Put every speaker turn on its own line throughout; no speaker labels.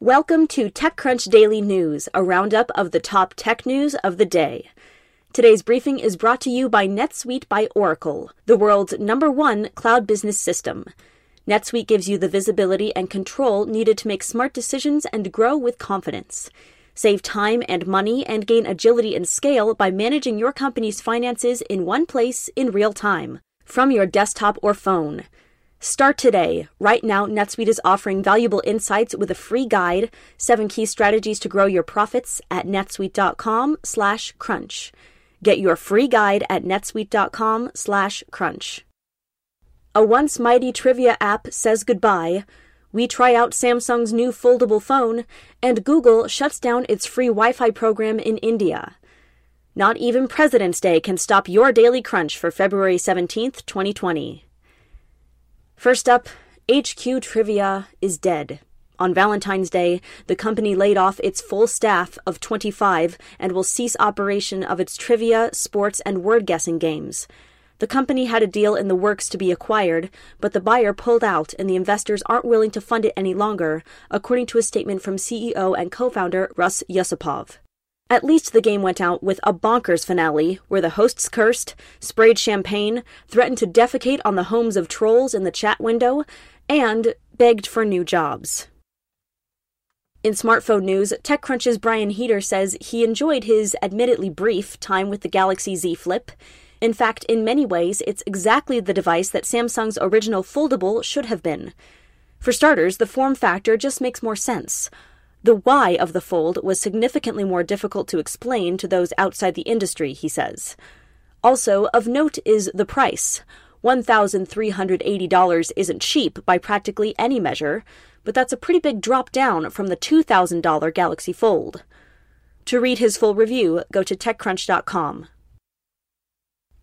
Welcome to TechCrunch Daily News, a roundup of the top tech news of the day. Today's briefing is brought to you by NetSuite by Oracle, the world's number one cloud business system. NetSuite gives you the visibility and control needed to make smart decisions and grow with confidence. Save time and money and gain agility and scale by managing your company's finances in one place in real time, from your desktop or phone. Start today. Right now, NetSuite is offering valuable insights with a free guide, seven key strategies to grow your profits at netsuite.com/crunch. Get your free guide at netsuite.com/crunch. A once mighty trivia app says goodbye. We try out Samsung's new foldable phone, and Google shuts down its free Wi-Fi program in India. Not even President's Day can stop your daily crunch for February 17th, 2020. First up, HQ Trivia is dead. On Valentine's Day, the company laid off its full staff of 25 and will cease operation of its trivia, sports, and word guessing games. The company had a deal in the works to be acquired, but the buyer pulled out and the investors aren't willing to fund it any longer, according to a statement from CEO and co founder Rus Yusupov. At least the game went out with a bonkers finale where the hosts cursed, sprayed champagne, threatened to defecate on the homes of trolls in the chat window, and begged for new jobs. In smartphone news, TechCrunch's Brian Heater says he enjoyed his admittedly brief time with the Galaxy Z Flip. In fact, in many ways, it's exactly the device that Samsung's original foldable should have been. For starters, the form factor just makes more sense. The why of the fold was significantly more difficult to explain to those outside the industry, he says. Also, of note is the price. $1,380 isn't cheap by practically any measure, but that's a pretty big drop down from the $2,000 Galaxy Fold. To read his full review, go to TechCrunch.com.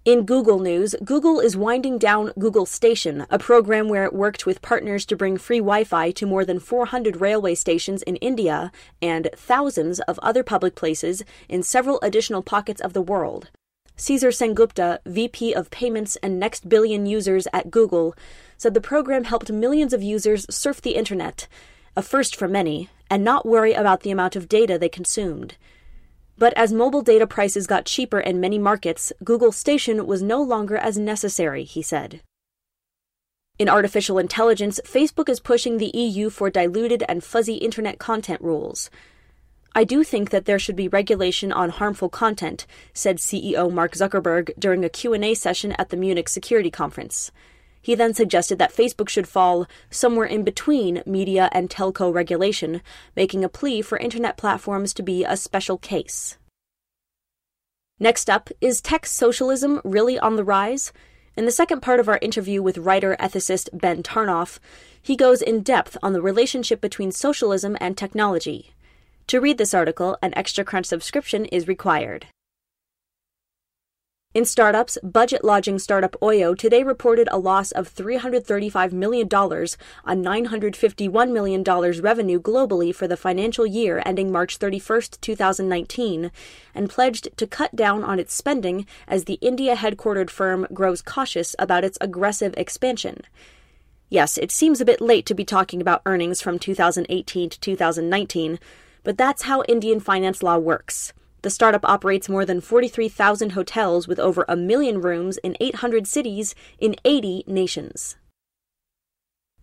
In Google news, Google is winding down Google Station, a program where it worked with partners to bring free Wi Fi to more than 400 railway stations in India and thousands of other public places in several additional pockets of the world. Caesar Sengupta, VP of Payments and Next Billion Users at Google, said the program helped millions of users surf the internet, a first for many, and not worry about the amount of data they consumed. But as mobile data prices got cheaper in many markets, Google Station was no longer as necessary, he said. In artificial intelligence, Facebook is pushing the EU for diluted and fuzzy internet content rules. I do think that there should be regulation on harmful content, said CEO Mark Zuckerberg during a Q&A session at the Munich Security Conference. He then suggested that Facebook should fall somewhere in between media and telco regulation, making a plea for internet platforms to be a special case. Next up, is tech socialism really on the rise? In the second part of our interview with writer ethicist Ben Tarnoff, he goes in depth on the relationship between socialism and technology. To read this article, an Extra Crunch subscription is required. In startups, budget lodging startup Oyo today reported a loss of $335 million on $951 million revenue globally for the financial year ending March 31, 2019, and pledged to cut down on its spending as the India headquartered firm grows cautious about its aggressive expansion. Yes, it seems a bit late to be talking about earnings from 2018 to 2019, but that's how Indian finance law works. The startup operates more than 43,000 hotels with over a million rooms in 800 cities in 80 nations.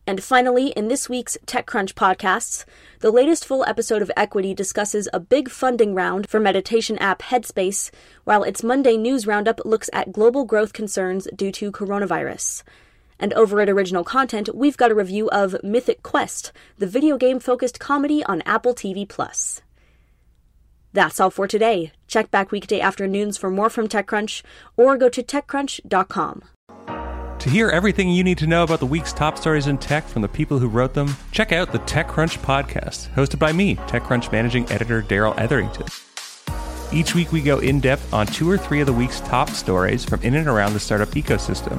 And finally, in this week's TechCrunch podcasts, the latest full episode of Equity discusses a big funding round for meditation app Headspace, while its Monday news roundup looks at global growth concerns due to coronavirus. And over at Original Content, we've got a review of Mythic Quest, the video game focused comedy on Apple TV Plus. That's all for today. Check back weekday afternoons for more from TechCrunch or go to TechCrunch.com.
To hear everything you need to know about the week's top stories in tech from the people who wrote them, check out the TechCrunch podcast, hosted by me, TechCrunch managing editor Darrell Etherington. Each week we go in depth on two or three of the week's top stories from in and around the startup ecosystem